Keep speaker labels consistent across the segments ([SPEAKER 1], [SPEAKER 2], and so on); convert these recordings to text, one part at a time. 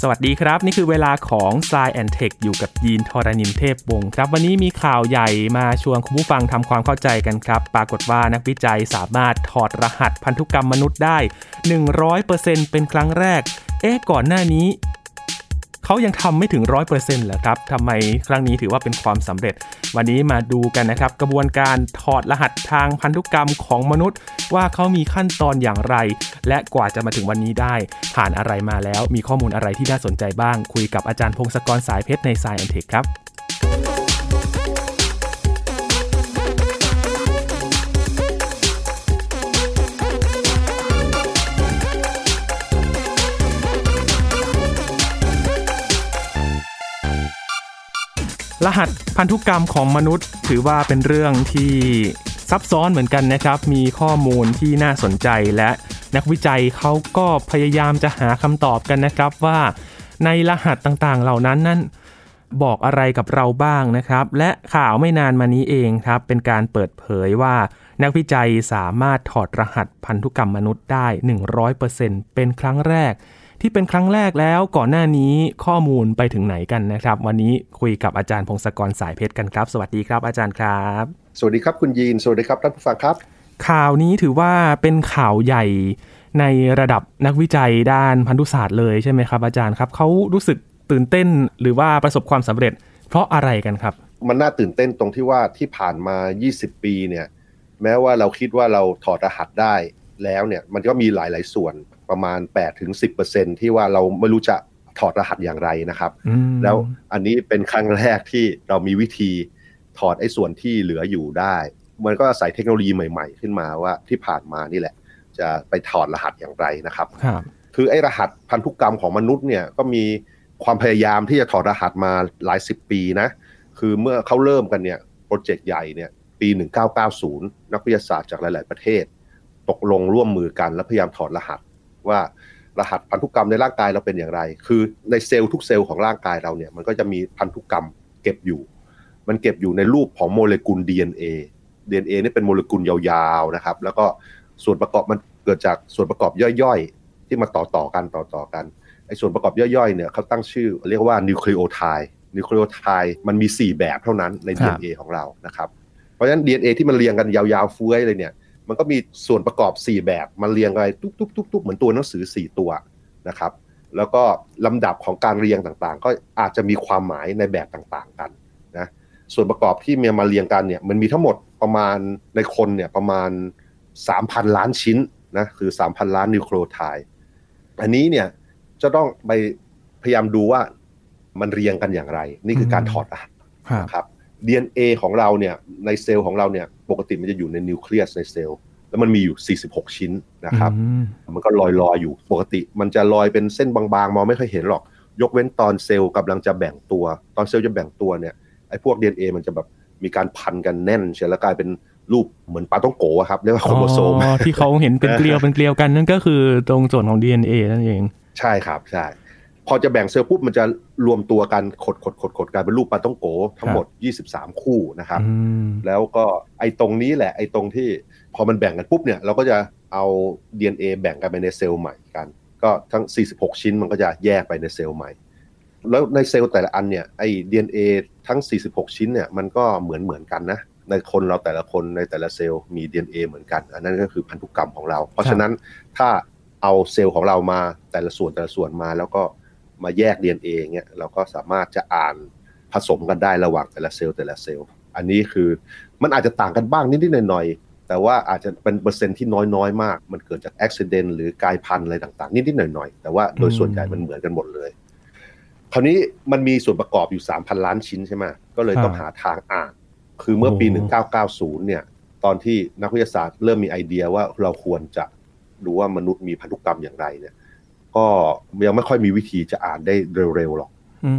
[SPEAKER 1] สวัสดีครับ นี่คือเวลาของ s ซแอนเทคอยู่กับยีนทรานินเทพวงศ์ครับ วันนี้มีข่าวใหญ่มาชวนคุณผู้ฟังทำความเข้าใจกันครับ ปรากฏว่านักวิจัยสามารถถอดรหัสพันธุกรรมมนุษย์ได้ 100%เป็นครั้งแรก เอ๊ะก่อนหน้านี้ เขายังทำไม่ถึงร้อยเปอร์เซ็นต์เหรอครับทำไมครั้งนี้ถือว่าเป็นความสำเร็จ วันนี้มาดูกันนะครับ กระบวนการถอดรหัสทางพันธุกรรมของมนุษย์ ว่าเขามีขั้นตอนอย่างไร และกว่าจะมาถึงวันนี้ได้ ผ่านอะไรมาแล้วมีข้อมูลอะไรที่น่าสนใจบ้าง คุยกับอาจารย์พงศกรสายเพชรในสายอันเทคครับ รหัสพันธุกรรมของมนุษย์ ถือว่าเป็นเรื่องที่ซับซ้อนเหมือนกันนะครับ มีข้อมูลที่น่าสนใจและนักวิจัยเขาก็พยายามจะหาคำตอบกันนะครับว่า ในรหัสต่างๆ เหล่านั้นนั้นบอกอะไรกับเราบ้างนะครับ และข่าวไม่นานมานี้เองครับ เป็นการเปิดเผยว่า นักวิจัยสามารถถอดรหัสพันธุกรรมมนุษย์ได้ 100%เป็นครั้งแรก ที่เป็นครั้งแรกแล้วก่อนหน้านี้ข้อมูลไปถึงไหนกันนะครับ วันนี้คุยกับอาจารย์พงศกรสายเพชรกันครับ สวัสดีครับ อาจารย์ครับ
[SPEAKER 2] สวัสดีครับคุณยีนสวัสดีครับท่านผู้ฟังครับ
[SPEAKER 1] ข่าวนี้ถือว่าเป็นข่าวใหญ่ในระดับนักวิจัยด้านพันธุศาสตร์เลยใช่ไหมครับ อาจารย์ครับเขารู้สึกตื่นเต้นหรือว่าประสบความสำเร็จ เพราะอะไรกันครับ
[SPEAKER 2] มันน่าตื่นเต้นตรงที่ว่าที่ผ่านมา 20 ปีเนี่ยแม้ว่าเราคิดว่าเราถอดรหัสได้แล้วเนี่ยมันก็มีหลาย ๆ ส่วน ประมาณ8ถึง10%ที่ว่าเราไม่รู้จะถอดรหัสอย่างไรนะครับ แล้วอันนี้เป็นครั้งแรกที่เรามีวิธีถอดไอ้ส่วนที่เหลืออยู่ได้ มันก็ใส่เทคโนโลยีใหม่ๆ ขึ้นมาว่าที่ผ่านมานี่แหละ จะไปถอดรหัสอย่างไรนะครับ คือไอ้รหัสพันธุกรรมของมนุษย์เนี่ยก็มีความพยายามที่จะถอดรหัสมาหลายสิบปีนะ คือเมื่อเขาเริ่มกันเนี่ยโปรเจกต์ใหญ่เนี่ยปี 1990 นักวิทยาศาสตร์จากหลาย ๆ ประเทศ ตกลงร่วมมือกันและพยายามถอดรหัส ว่ารหัสพันธุกรรมในร่างกายเราเป็นอย่างไร คือในเซลล์ทุกเซลล์ของร่างกายเราเนี่ย มันก็จะมีพันธุกรรมเก็บอยู่ มันเก็บอยู่ในรูปของโมเลกุล DNA DNA นี่เป็นโมเลกุลยาวๆนะครับ แล้วก็ส่วนประกอบมันเกิดจากส่วนประกอบย่อยๆ ที่มาต่อๆกันต่อๆกันไอ้ส่วนประกอบย่อยๆเนี่ยเขาตั้งชื่อเรียกว่านิวคลีโอไทด์นิวคลีโอไทด์มันมี 4 แบบเท่านั้นใน DNA ของเรานะครับ เพราะฉะนั้น DNA ที่มันเรียงกันยาวๆเฟื้อยเลยเนี่ย มันก็มีส่วนประกอบ 4 แบบมันเรียงกันทุกๆๆเหมือนตัวหนังสือ 4 ตัวนะครับ แล้วก็ลำดับของการเรียงต่างๆ ก็อาจจะมีความหมายในแบบต่างๆกันนะส่วนประกอบที่มีมาเรียงกันเนี่ยมันมีทั้งหมดประมาณในคนเนี่ยประมาณ 3,000 ล้านชิ้นนะคือ 3,000 ล้านนิวโคลไทด์อันนี้เนี่ยจะต้องไปพยายามดูว่ามันเรียงกันอย่างไร นี่คือการถอดรหัสนะครับ DNA ของเราเนี่ยในเซลล์ของเราเนี่ย ปกติมันจะอยู่ในนิวเคลียสในเซลล์แล้วมันมีอยู่ 46 ชิ้นนะครับ มันก็ลอยๆอยู่ปกติ มันจะลอยเป็นเส้นบางๆ มองไม่ค่อยเห็นหรอก ยกเว้นตอนเซลล์กำลังจะแบ่งตัว ตอนเซลล์จะแบ่งตัวเนี่ยไอ้พวก DNA มันจะแบบมีการพันกันแน่นเชียวแล้วกลายเป็นรูปเหมือนปาท่องโก๋ครับเรียกว่าโครโมโซม
[SPEAKER 1] ที่เขาเห็นเป็นเกลียวเป็นเกลียวกันนั่นก็คือตรงส่วนของ DNA นั่นเอง
[SPEAKER 2] ใช่ครับใช่ พอจะแบ่งเซลล์ปุ๊บมันจะรวมตัวกันขดขดขดขดกลายเป็นรูปปลาต้องโกทั้งหมด 23 คู่นะครับ แล้วก็ไอ้ตรงนี้แหละไอ้ตรงที่พอมันแบ่งกันปุ๊บเนี่ยเราก็จะเอา DNA แบ่งกันไปในเซลล์ใหม่กัน ก็ทั้ง 46 ชิ้นมันก็จะแยกไปในเซลล์ใหม่ แล้วในเซลล์แต่ละอันเนี่ยไอ้ DNA ทั้ง 46 ชิ้นเนี่ยมันก็เหมือนเหมือนกันนะในคนเราแต่ละคนในแต่ละเซลล์มี DNA เหมือนกัน อันนั้นก็คือพันธุกรรมของเรา เพราะฉะนั้นถ้าเอาเซลล์ของเรามาแต่ละส่วนแต่ละส่วนมาแล้วก็ มาแยก DNA เงี้ยเราก็สามารถจะอ่านผสมกันได้ระหว่างแต่ละเซลล์แต่ละเซลล์ อันนี้คือมันอาจจะต่างกันบ้างนิดๆหน่อยๆ แต่ว่าอาจจะเป็นเปอร์เซ็นต์ที่น้อยๆ มาก มันเกิดจากอุบัติเหตุหรือกลายพันธุ์อะไรต่างๆ นิดๆหน่อยๆ แต่ว่าโดยส่วนใหญ่มันเหมือนกันหมดเลย คราวนี้มันมีส่วนประกอบอยู่ 3,000 ล้านชิ้นใช่ไหมก็เลยต้องหาทางอ่าน คือเมื่อปี 1990 เนี่ย ตอนที่นักวิทยาศาสตร์เริ่มมีไอเดียว่าเราควรจะดูว่ามนุษย์มีพันธุกรรมอย่างไรเนี่ย ก็ยังไม่ค่อยมีวิธีจะอ่านได้เร็วๆหรอก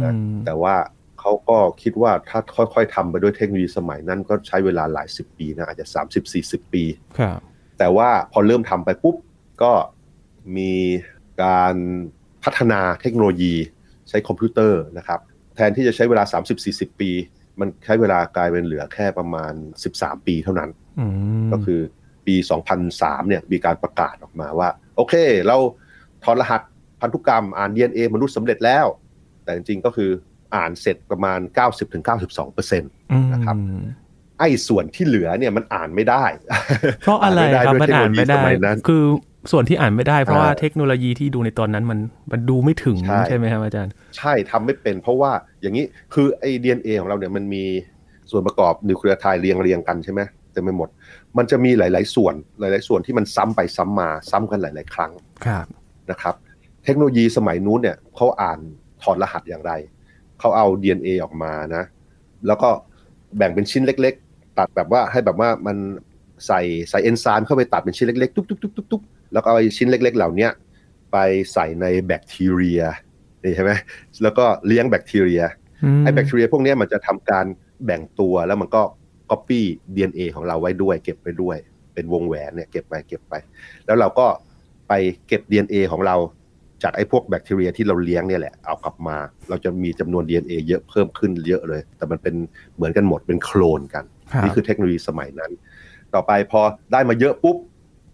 [SPEAKER 2] นะแต่ว่าเขาก็คิดว่าถ้าค่อยๆทำไปด้วยเทคโนโลยีสมัยนั้นก็ใช้เวลาหลายสิบปีนะอาจจะสามสิบสี่สิบปีแต่ว่าพอเริ่มทำไปปุ๊บก็มีการพัฒนาเทคโนโลยีใช้คอมพิวเตอร์นะครับ แทนที่จะใช้เวลา 30-40 ปี มันใช้เวลากลายเป็นเหลือแค่ประมาณ 13 ปีเท่านั้น ก็คือปี 2003เนี่ยมีการประกาศออกมาว่า โอเค เรา ถอดรหัสพันธุกรรมอ่าน DNA มนุษย์สำเร็จแล้ว แต่จริงๆก็คืออ่านเสร็จประมาณ 90-92เปอร์เซ็นต์นะครับไอ้ส่วนที่เหลือเนี่ยมันอ่านไม่ได้
[SPEAKER 1] เพราะอะไรครับมันอ่านไม่ได้
[SPEAKER 2] สมัยนั้น
[SPEAKER 1] คือส่วนที่อ่านไม่ได้เพราะว่า
[SPEAKER 2] อ่า
[SPEAKER 1] เทคโนโลยีที่ดูในตอนนั้นมันมันดูไม่ถึง
[SPEAKER 2] ใช่
[SPEAKER 1] ใช่ไหมครับอาจารย์
[SPEAKER 2] ใช่ทำไม่เป็น เพราะว่าอย่างนี้คือไอ้ DNA ของเราเนี่ยมันมีส่วนประกอบนิวเคลียไทด์เรียงเรียงๆกันใช่ไหมเต็มไปหมด มันจะมีหลาย ๆ ส่วนหลาย ๆ ส่วนที่มันซ้ำไปซ้ำมาซ้ำกันหลาย ๆ ครั้ง
[SPEAKER 1] ครับ
[SPEAKER 2] นะครับ เทคโนโลยีสมัยนู้นเนี่ยเขาอ่านถอดรหัสอย่างไร เขาเอา DNA ออกมานะ แล้วก็แบ่งเป็นชิ้นเล็ก ๆ ตัดแบบว่าให้แบบว่ามันใส่ใส่เอนไซม์เข้าไปตัดเป็นชิ้นเล็กๆตุ๊กๆๆๆแล้วก็เอาไอ้ชิ้นเล็ก ๆ เหล่าเนี้ยไปใส่ในแบคทีเรียนี่ใช่ไหมแล้วก็เลี้ยงแบคทีเรีย
[SPEAKER 1] ม
[SPEAKER 2] ไอ้แบคทีเรียพวกเนี้ยมันจะทำการแบ่งตัวแล้วมันก็ copy DNA ของเราไว้ด้วย เก็บไว้ด้วย เป็นวงแหวนเนี่ยเก็บไปเก็บไป แล้วเราก็ ไปเก็บ DNA ของเราจากไอ้พวกแบคทีเรียที่เราเลี้ยงเนี่ยแหละเอากลับมา เราจะมีจำนวน DNA เยอะเพิ่มขึ้นเยอะเลย แต่มันเป็นเหมือนกันหมดเป็นโคลนกัน
[SPEAKER 1] รับ
[SPEAKER 2] นี่คือเทคโนโลยีสมัยนั้น ต่อไปพอได้มาเยอะปุ๊บ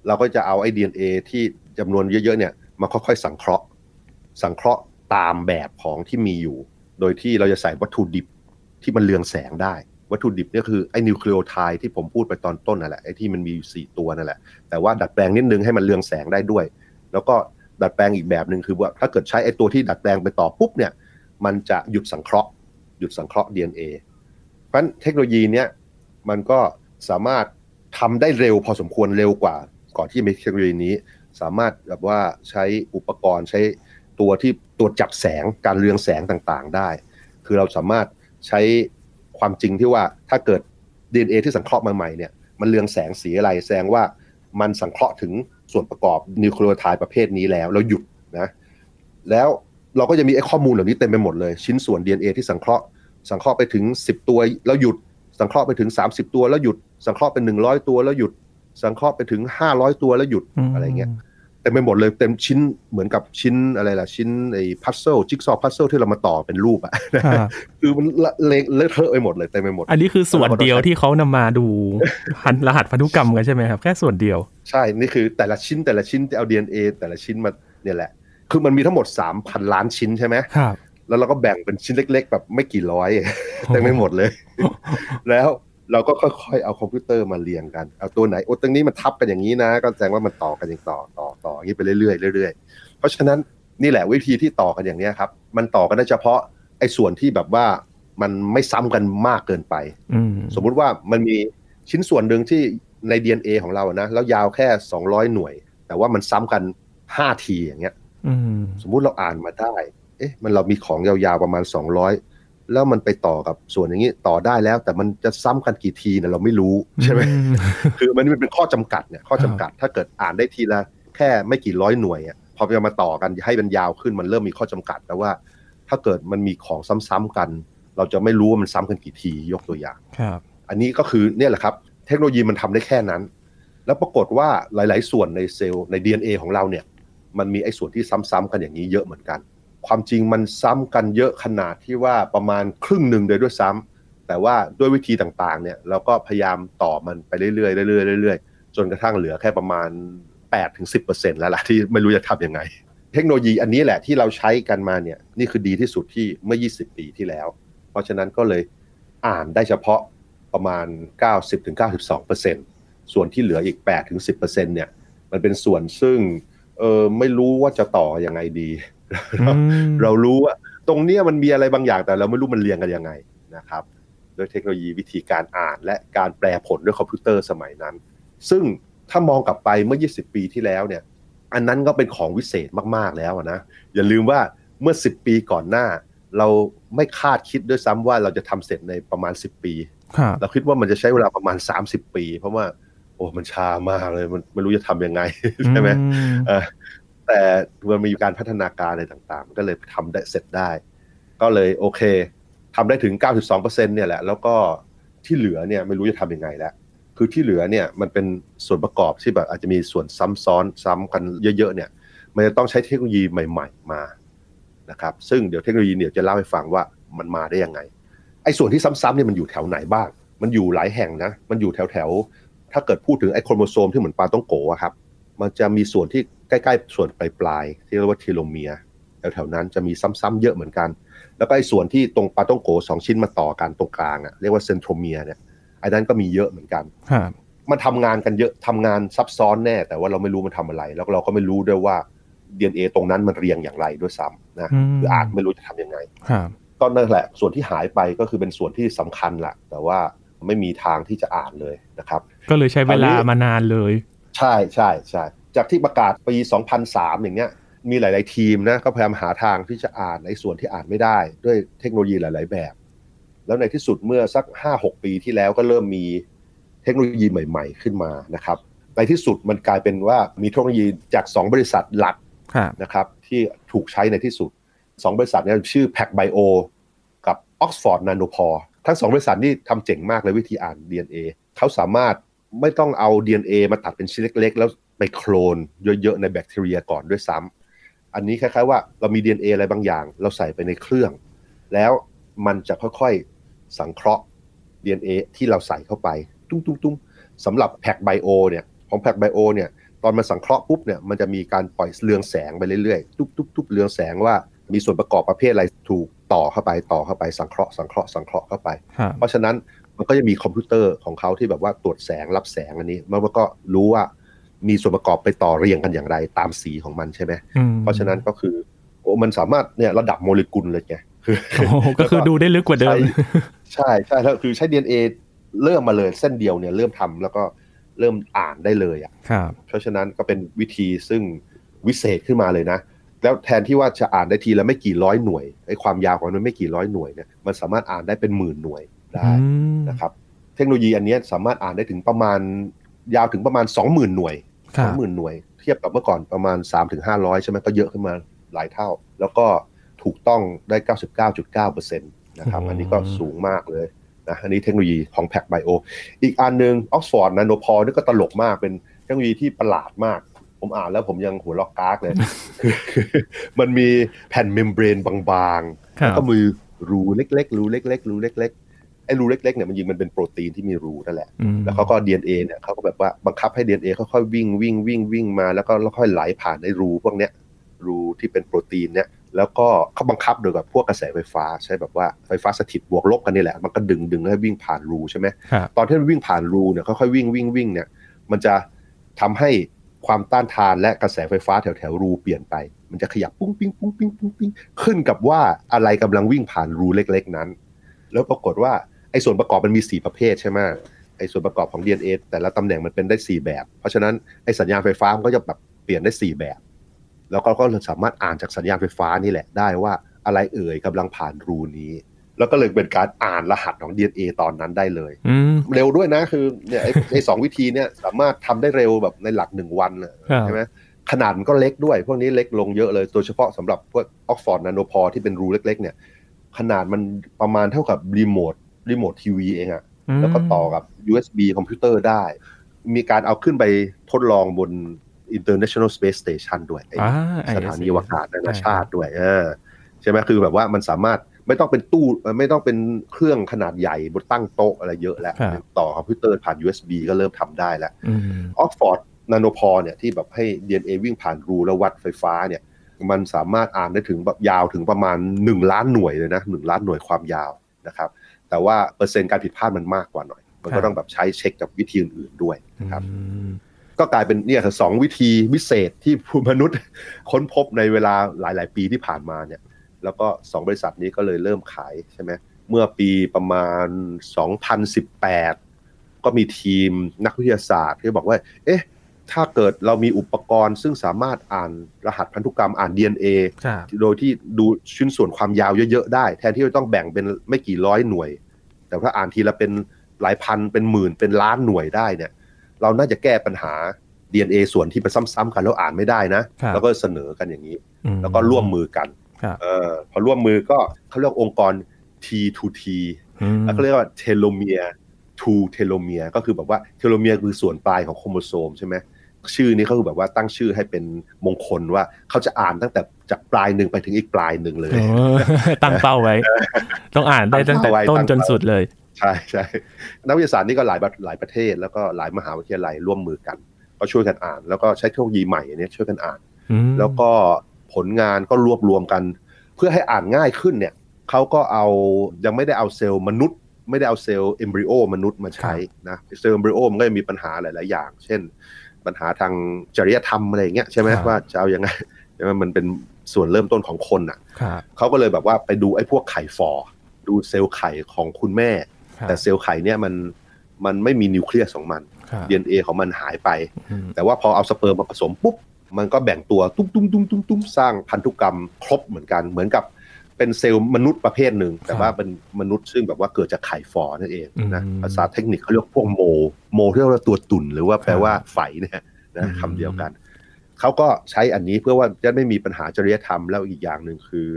[SPEAKER 2] เราก็จะเอาไอ้ DNA ที่จำนวนเยอะๆเนี่ยมาค่อยๆสังเคราะห์ สังเคราะห์ตามแบบของที่มีอยู่ โดยที่เราจะใส่วัตถุดิบที่มันเรืองแสงได้ วัตถุดิบเนี่ยคือไอ้นิวเคลีโอไทด์ที่ผมพูดไปตอนต้นนั่นแหละไอ้ที่มันมีอยู่สี่ตัวนั่นแหละแต่ว่าดัดแปลงนิดนึงให้มันเรืองแสงได้ด้วย แล้วก็ดัดแปลงอีกแบบหนึ่งคือว่าถ้าเกิดใช้ไอ้ตัวที่ดัดแปลงไปต่อปุ๊บเนี่ยมันจะหยุดสังเคราะห์ หยุดสังเคราะห์ DNA เพราะฉะนั้นเทคโนโลยีเนี้ยมันก็สามารถทำได้เร็วพอสมควรเร็วกว่า ก่อนที่มีเทคโนโลยีนี้ สามารถแบบว่าใช้อุปกรณ์ใช้ตัวที่ตรวจจับแสงการเรืองแสงต่างๆได้ คือเราสามารถใช้ ความจริงที่ว่าถ้าเกิด DNA ที่สังเคราะห์มาใหม่เนี่ยมันเรืองแสงสีอะไรแสดงว่ามันสังเคราะห์ถึงส่วนประกอบนิวคลียไทด์ประเภทนี้แล้วแล้วหยุดนะแล้วเราก็จะมีไอ้ข้อมูลเหล่านี้เต็มไปหมดเลย ชิ้นส่วน DNA ที่สังเคราะห์ สังเคราะห์ไปถึง 10 ตัวแล้วหยุด สังเคราะห์ไปถึง 30 ตัวแล้วหยุด สังเคราะห์เป็น 100 ตัวแล้วหยุด สังเคราะห์ไปถึง 500 ตัวแล้วหยุดอะไรเงี้ย เต็มไปหมดเลยเต็มชิ้นเหมือนกับชิ้นอะไรล่ะ ชิ้นไอ้ puzzle จิ๊กซอว์ puzzle ที่เรามาต่อเป็นรูปอะ
[SPEAKER 1] ครับ
[SPEAKER 2] คือมันละเละเลอะเทอะไปหมดเลยเต็มไปหมด
[SPEAKER 1] อันนี้คือส่วนเดียวที่เขานำมาดูพันรหัสพันธุกรรมกันใช่ไหมครับ แค่ส่วนเดียว
[SPEAKER 2] ใช่นี่คือแต่ละชิ้นแต่ละชิ้นที่เอา DNA แต่ละชิ้นมาเนี่ยแหละ คือมันมีทั้งหมด3,000ล้านชิ้นใช่ไหม
[SPEAKER 1] ครับ
[SPEAKER 2] แล้วเราก็แบ่งเป็นชิ้นเล็ก ๆ แบบไม่กี่ร้อยเต็มไปหมดเลย แล้ว เราก็ค่อยๆเอาคอมพิวเตอร์มาเรียงกันเอาตัวไหนโอ้ตรงนี้มันทับกันอย่างนี้นะ ก็แสดงว่ามันต่อกันอย่างต่อต่อต่ออย่างนี้ไปเรื่อยๆเรื่อยๆเพราะฉะนั้นนี่แหละวิธีที่ต่อกันอย่างเนี้ยครับ มันต่อกันได้เฉพาะไอ้ส่วนที่แบบว่ามันไม่ซ้ำกันมากเกินไป
[SPEAKER 1] อืม
[SPEAKER 2] สมมุติว่ามันมีชิ้นส่วนหนึ่งที่ใน DNA ของเราอะนะแล้วยาวแค่ 200 หน่วย แต่ว่ามันซ้ำกัน 5 ทีอย่างเงี้ย
[SPEAKER 1] อืม
[SPEAKER 2] สมมุติเราอ่านมาได้ เอ๊ะ มันเรามีของยาวๆประมาณ 200 แล้วมันไปต่อกับส่วนอย่างนี้ต่อได้แล้ว แต่มันจะซ้ำกันกี่ทีเนี่ยเราไม่รู้ใช่ไหม
[SPEAKER 1] อื
[SPEAKER 2] คือมันมันเป็นข้อจำกัดเนี่ยข้อจำกัดถ้าเกิดอ่านได้ทีละแค่ไม่กี่ร้อยหน่วยอะพอจะมาต่อกันให้มันยาวขึ้นมันเริ่มมีข้อจำกัดแล้วว่า ถ้าเกิดมันมีของซ้ำๆกัน เราจะไม่รู้ว่ามันซ้ำกันกี่ทียกตัวอย่าง
[SPEAKER 1] ครับ
[SPEAKER 2] อันนี้ก็คือเนี่ยแหละครับ เทคโนโลยีมันทำได้แค่นั้น แล้วปรากฏว่าหลาย ๆ ส่วนในเซลล์ใน DNA ของเราเนี่ย มันมีไอ้ส่วนที่ซ้ำๆกันอย่างนี้เยอะเหมือนกัน ความจริงมันซ้ำกันเยอะขนาดที่ว่าประมาณครึ่งหนึ่งเลยด้วยซ้ำแต่ว่าด้วยวิธีต่างๆเนี่ยเราก็พยายามต่อมันไปเรื่อยๆเรื่อยๆเรื่อยๆจนกระทั่งเหลือแค่ประมาณ8-10%แล้วล่ะที่ไม่รู้จะทำยังไง เทคโนโลยีอันนี้แหละที่เราใช้กันมาเนี่ยนี่คือดีที่สุดที่เมื่อ 20 ปีที่แล้ว เพราะฉะนั้นก็เลยอ่านได้เฉพาะประมาณ 90-92%ส่วนที่เหลืออีก 8-10%เนี่ยมันเป็นส่วนซึ่งเออไม่รู้ว่าจะต่อยังไงดี เรารู้ว่าตรงเนี้ยมันมีอะไรบางอย่างแต่เราไม่รู้มันเรียงกันยังไงนะครับด้วยเทคโนโลยีวิธีการอ่านและการแปลผลด้วยคอมพิวเตอร์สมัยนั้น ซึ่งถ้ามองกลับไปเมื่อ 20 ปีที่แล้วเนี่ย อันนั้นก็เป็นของวิเศษมากๆแล้วอะนะ อย่าลืมว่าเมื่อ 10 ปีก่อนหน้า เราไม่คาดคิดด้วยซ้ำว่าเราจะทำเสร็จในประมาณ 10 ปี
[SPEAKER 1] ครับ
[SPEAKER 2] เราคิดว่ามันจะใช้เวลาประมาณ 30 ปี เพราะว่า โอ้ มันช้ามากเลย มันไม่รู้จะทำยังไงใช่ไหม
[SPEAKER 1] อืม
[SPEAKER 2] เออ แต่มันมีการพัฒนาการอะไรต่างๆ ก็เลยทำได้เสร็จได้ ก็เลยโอเคทำได้ถึง 92%เนี่ยแหละ แล้วก็ที่เหลือเนี่ยไม่รู้จะทำยังไงแล้วคือที่เหลือเนี่ยมันเป็นส่วนประกอบที่แบบอาจจะมีส่วนซ้ำซ้อนซ้ำกันเยอะๆเนี่ย มันจะต้องใช้เทคโนโลยีใหม่ ๆ มานะครับ ซึ่งเดี๋ยวเทคโนโลยีเนี่ยจะเล่าให้ฟังว่ามันมาได้ยังไงไอ้ส่วนที่ซ้ำๆเนี่ยมันอยู่แถวไหนบ้าง มันอยู่หลายแห่งนะ มันอยู่แถวๆ ถ้าเกิดพูดถึงไอ้โครโมโซมที่เหมือนปลาต้องโกะครับ มันจะมีส่วนที่ ใกล้ๆส่วนปลายๆที่เรียกว่าเทโลเมียร์แถวๆนั้นจะมีซ้ำๆเยอะเหมือนกัน แล้วก็ไอ้ส่วนที่ตรงปาต้องโกสองชิ้นมาต่อกันตรงกลางอะเรียกว่าเซนโทรเมียร์เนี่ยไอ้นั้นก็มีเยอะเหมือนกัน
[SPEAKER 1] ครับ
[SPEAKER 2] มันทำงานกันเยอะทำงานซับซ้อนแน่ แต่ว่าเราไม่รู้มันทำอะไร แล้วเราก็ไม่รู้ด้วยว่า DNA ตรงนั้นมันเรียงอย่างไรด้วยซ้ำนะ
[SPEAKER 1] อืม
[SPEAKER 2] คืออ่านไม่รู้จะทำยังไง
[SPEAKER 1] ครับ
[SPEAKER 2] ก็นั่นแหละ ส่วนที่หายไปก็คือเป็นส่วนที่สำคัญแหละแต่ว่าไม่มีทางที่จะอ่านเลยนะครับ
[SPEAKER 1] ก็เลยใช้เวลามานานเลย
[SPEAKER 2] ใช่ใช่ใช่ จากที่ประกาศปี 2003 อย่างเงี้ยมีหลาย ๆ ทีมนะก็พยายามหาทางที่จะอ่านในส่วนที่อ่านไม่ได้ ด้วยเทคโนโลยีหลาย ๆ แบบ แล้วในที่สุดเมื่อสัก 5-6 ปีที่แล้วก็เริ่มมีเทคโนโลยีใหม่ ๆ ขึ้นมานะครับในที่สุดมันกลายเป็นว่ามีเทคโนโลยีจาก 2 บริษัทหลักนะครับที่ถูกใช้ในที่สุด 2 บริษัทนี้ชื่อ p a c Bio กับ Oxford Nanopore ทั้ง 2 บริษัทนี่ทำเจ๋งมากเลยวิธีอ่าน DNA เขาสามารถไม่ต้องเอา DNA มาตัดเป็นชิ้นเล็ก ๆ แล้ว ไปโคลนเยอะๆในแบคทีเรียก่อนด้วยซ้ำอันนี้คล้ายๆว่าเรามี DNA อะไรบางอย่าง เราใส่ไปในเครื่อง แล้วมันจะค่อยๆสังเคราะห์ DNA ที่เราใส่เข้าไป ตุ้งๆๆสำหรับ p a c Bio เนี่ยของ p a c Bio เนี่ยตอนมันสังเคราะห์ปุ๊บเนี่ยมันจะมีการปล่อยเรืองแสงไปเรื่อยๆทุบๆๆเรืองแสงว่ามีส่วนประกอบประเภทอะไรถูกต่อเข้าไปต่อเข้าไปสังเคราะห์สังเคราะห์สังเคราะห์เข้าไป
[SPEAKER 1] ครับ
[SPEAKER 2] เพราะฉะนั้นมันก็จะมีคอมพิวเตอร์ของเขาที่แบบว่าตรวจแสงรับแสงอันนี้มันก็รู้ว่า มีส่วนประกอบไปต่อเรียงกันอย่างไรตามสีของมันใช่ไหม
[SPEAKER 1] อืม
[SPEAKER 2] เพราะฉะนั้นก็คือโอ้มันสามารถเนี่ยระดับโมเลกุลเลยไงคือ
[SPEAKER 1] โอ้โหก็คือดูได้ลึกกว่าเดิม
[SPEAKER 2] ใช่ใช่แล้วคือใช้ DNA เริ่มมาเลยเส้นเดียวเนี่ยเริ่มทำแล้วก็เริ่มอ่านได้เลยอะ
[SPEAKER 1] ครับ
[SPEAKER 2] เพราะฉะนั้นก็เป็นวิธีซึ่งวิเศษขึ้นมาเลยนะ แล้วแทนที่ว่าจะอ่านได้ทีละไม่กี่ร้อยหน่วยไอ้ความยาวของมันไม่กี่ร้อยหน่วยเนี่ยมันสามารถอ่านได้เป็นหมื่นหน่วยได้
[SPEAKER 1] อืม
[SPEAKER 2] นะครับ เทคโนโลยีอันเนี้ยสามารถอ่านได้ถึงประมาณยาวถึงประมาณ 20,000 หน่วย
[SPEAKER 1] ครั
[SPEAKER 2] สอบงหมื่นหน่วย เทียบกับเมื่อก่อนประมาณ3-500ถึง500ใช่ไหมก็เยอะขึ้นมาหลายเท่า แล้วก็ถูกต้องได้99.9%นะครับ
[SPEAKER 1] อืม
[SPEAKER 2] อันนี้ก็สูงมากเลยนะอันนี้เทคโนโลยีของ p a c Bio อีกอันหนึ่ง Oxford Nanopore นี่ก็ตลกมากเป็นเทคโนโลยีที่ประหลาดมาก ผมอ่านแล้วผมยังหัวลอกกากเลยคือคือมันมีแผ่น membrane บางๆ
[SPEAKER 1] ครั
[SPEAKER 2] แล้วก็มีรูเล็กๆรูเล็กๆรูเล็กๆไอ้รูเล็กๆเนี่ยมันยิงมันเป็นโปรตีนที่มีรูนั่นแหละ
[SPEAKER 1] อืม
[SPEAKER 2] แล้วเขาก็ DNA เนี่ยเขาก็แบบว่าบังคับให้ DNA ค่อยๆวิ่งวิ่งวิ่งวิ่งมาแล้วก็ค่อยๆไหลผ่านไอ้รูพวกเนี้ยรูที่เป็นโปรตีนเนี่ยแล้วก็เขาบังคับโดยกับพวกกระแสไฟฟ้าใช้แบบว่าไฟฟ้าสถิตบวกลบกันนี่แหละ มันก็ดึงดึงให้วิ่งผ่านรูใช่ไหม
[SPEAKER 1] ครับ
[SPEAKER 2] ตอนที่มันวิ่งผ่านรูเนี่ยค่อยๆวิ่งวิ่งวิ่งเนี่ยมันจะทำให้ความต้านทานและกระแสไฟฟ้าแถวแถวๆรูเปลี่ยนไป มันจะขยับปุ้งปิ้งปุ้งปิ้งปุ้งปิ้งขึ้นกับว่าอะไรกำลังวิ่งผ่านรูเล็ก ๆ นั้น แล้วปรากฏว่า ไอ้ส่วนประกอบมันมี 4 ประเภทใช่ไหมไอ้ส่วนประกอบของ DNA แต่ละตำแหน่งมันเป็นได้ 4 แบบ เพราะฉะนั้นไอ้สัญญาณไฟฟ้ามันก็จะแบบเปลี่ยนได้ 4 แบบ แล้วก็ก็สามารถอ่านจากสัญญาณไฟฟ้านี่แหละได้ว่าอะไรเอ่ยกำลังผ่านรูนี้ แล้วก็เลยเป็นการอ่านรหัสของ DNA ตอนนั้นได้เลย
[SPEAKER 1] อืม
[SPEAKER 2] เร็วด้วยนะคือเนี่ยไอ้ไอ้สองวิธีเนี่ยสามารถทำได้เร็วแบบในหลักหนึ่งวันน่ะ
[SPEAKER 1] ครับ
[SPEAKER 2] ใช่ไหมขนาดมันก็เล็กด้วย พวกนี้เล็กลงเยอะเลยโดยเฉพาะสำหรับพวก Oxford Nanopore ที่เป็นรูเล็ก ๆ เนี่ย ขนาดมันประมาณเท่ากับรีโมท รีโมททีวีเองอะแล้วก็ต่อกับ USB คอมพิวเตอร์ได้ มีการเอาขึ้นไปทดลองบน International Space Station ด้วยไอ้
[SPEAKER 1] อ่า
[SPEAKER 2] สถานีอวกาศนานาชาติด้วยเออใช่ไหมคือแบบว่ามันสามารถไม่ต้องเป็นตู้ไม่ต้องเป็นเครื่องขนาดใหญ่บนตั้งโต๊ะอะไรเยอะแล้ว
[SPEAKER 1] ครับ
[SPEAKER 2] ต่อคอมพิวเตอร์ผ่าน USB ก็เริ่มทำได้แล้ว
[SPEAKER 1] อืม
[SPEAKER 2] ออกฟอร์ดนาโนพอเนี่ยที่แบบให้ DNA วิ่งผ่านรูแล้ววัดไฟฟ้าเนี่ยมันสามารถอ่านได้ถึงแบบยาวถึงประมาณ 1 ล้านหน่วยเลยนะหล้านหน่วยความยาวนะครับ แต่ว่าเปอร์เซ็นต์การผิดพลาดมันมากกว่าหน่อย มัน
[SPEAKER 1] ครั
[SPEAKER 2] ก็
[SPEAKER 1] บ
[SPEAKER 2] ต้องแบบใช้เช็คกับวิธีอื่นๆด้วยนะครับ
[SPEAKER 1] อืม
[SPEAKER 2] ก็กลายเป็นเนี่ยสองวิธีวิเศษที่มนุษย์ค้นพบในเวลาหลาย ๆ ปีที่ผ่านมาเนี่ย แล้วก็สองบริษัทนี้ก็เลยเริ่มขายใช่ไหมเมื่อปีประมาณ 2018 ก็มีทีมนักวิทยาศาสตร์ที่บอกว่า เอ๊ะ ถ้าเกิดเรามีอุปกรณ์ซึ่งสามารถอ่านรหัสพันธุกรรมอ่าน DNA
[SPEAKER 1] ครับ
[SPEAKER 2] โดยที่ดูชิ้นส่วนความยาวเยอะ ๆ ได้ แทนที่จะต้องแบ่งเป็นไม่กี่ร้อยหน่วย แต่ถ้าอ่านทีละเป็นหลายพันเป็นหมื่นเป็นล้านหน่วยได้เนี่ย เราน่าจะแก้ปัญหา DNA ส่วนที่มันซ้ำๆกันแล้วอ่านไม่ได้นะ
[SPEAKER 1] ครับ
[SPEAKER 2] แล้วก็เสนอกันอย่างนี้
[SPEAKER 1] อืม
[SPEAKER 2] แล้วก็ร่วมมือกัน
[SPEAKER 1] ครับ
[SPEAKER 2] เออพอร่วมมือก็เขาเรียกองค์กร T to T
[SPEAKER 1] อืม
[SPEAKER 2] แล้วก็เรียกว่าเทโลเมีย to เทโลเมียก็คือแบบว่าเทโลเมียคือส่วนปลายของโครโมโซมใช่ไหม ชื่อนี้เขาคือแบบว่าตั้งชื่อให้เป็นมงคลว่าเขาจะอ่านตั้งแต่จากปลายหนึ่งไปถึงอีกปลายหนึ่งเลย
[SPEAKER 1] โอ้ตั้งเป้าไว้ ต้องอ่านได้ตั้งแต่
[SPEAKER 2] ตั้งเป้าไว้
[SPEAKER 1] ต้น
[SPEAKER 2] ตั้ง
[SPEAKER 1] จน
[SPEAKER 2] เป้า
[SPEAKER 1] สุดเลย
[SPEAKER 2] ใช่ใช่นักวิทยาศาสตร์นี่ก็หลายประหลายประเทศ แล้วก็หลายมหาวิทยาลัยร่วมมือกัน ก็ก็ช่วยกันอ่าน แล้วก็ใช้เทคโนโลยีใหม่อันนี้ช่วยกันอ่าน
[SPEAKER 1] อืม
[SPEAKER 2] แล้วก็ผลงานก็รวบรวมกัน เพื่อให้อ่านง่ายขึ้นเนี่ยเขาก็เอายังไม่ได้เอาเซลล์มนุษย์ไม่ได้เอาเซลล์ embryo มนุษย์มาใช้นะเซลล์ embryo มันก็จะมีปัญหาหลาย ๆ อย่าง เช่น ปัญหาทางจริยธรรมอะไรอย่างเงี้ยใช่ไหมว่าจะเอายังไงใช่ไหมมันเป็นส่วนเริ่มต้นของคนอะ
[SPEAKER 1] ครับ
[SPEAKER 2] เขาก็เลยแบบว่าไปดูไอ้พวกไข่ฟอดูเซลล์ไข่ของคุณแม่
[SPEAKER 1] ครับ
[SPEAKER 2] แต่เซลล์ไข่เนี่ยมันมันไม่มีนิวเคลียสของมัน
[SPEAKER 1] ครับ
[SPEAKER 2] DNA ของมันหายไป
[SPEAKER 1] อืม
[SPEAKER 2] แต่ว่าพอเอาสเปิร์มมาผสมปุ๊บมันก็แบ่งตัวตุ้มตุ้มตุ้มตุ้มตุ้มสร้างพันธุกรรมครบเหมือนกันเหมือนกับ เป็นเซลล์มนุษย์ประเภทหนึ่ง แต่ว่าเป็นมนุษย์ซึ่งแบบว่าเกิดจากไข่ฟอนั่นเองนะภาษาเทคนิคเขาเรียกพวกโม โมที่เรียกว่าตัวตุ่นหรือว่าแปลว่าไฝเนี่ยนะคำเดียวกัน เขาก็ใช้อันนี้เพื่อว่าจะไม่มีปัญหาจริยธรรมแล้วอีกอย่างหนึ่งคือ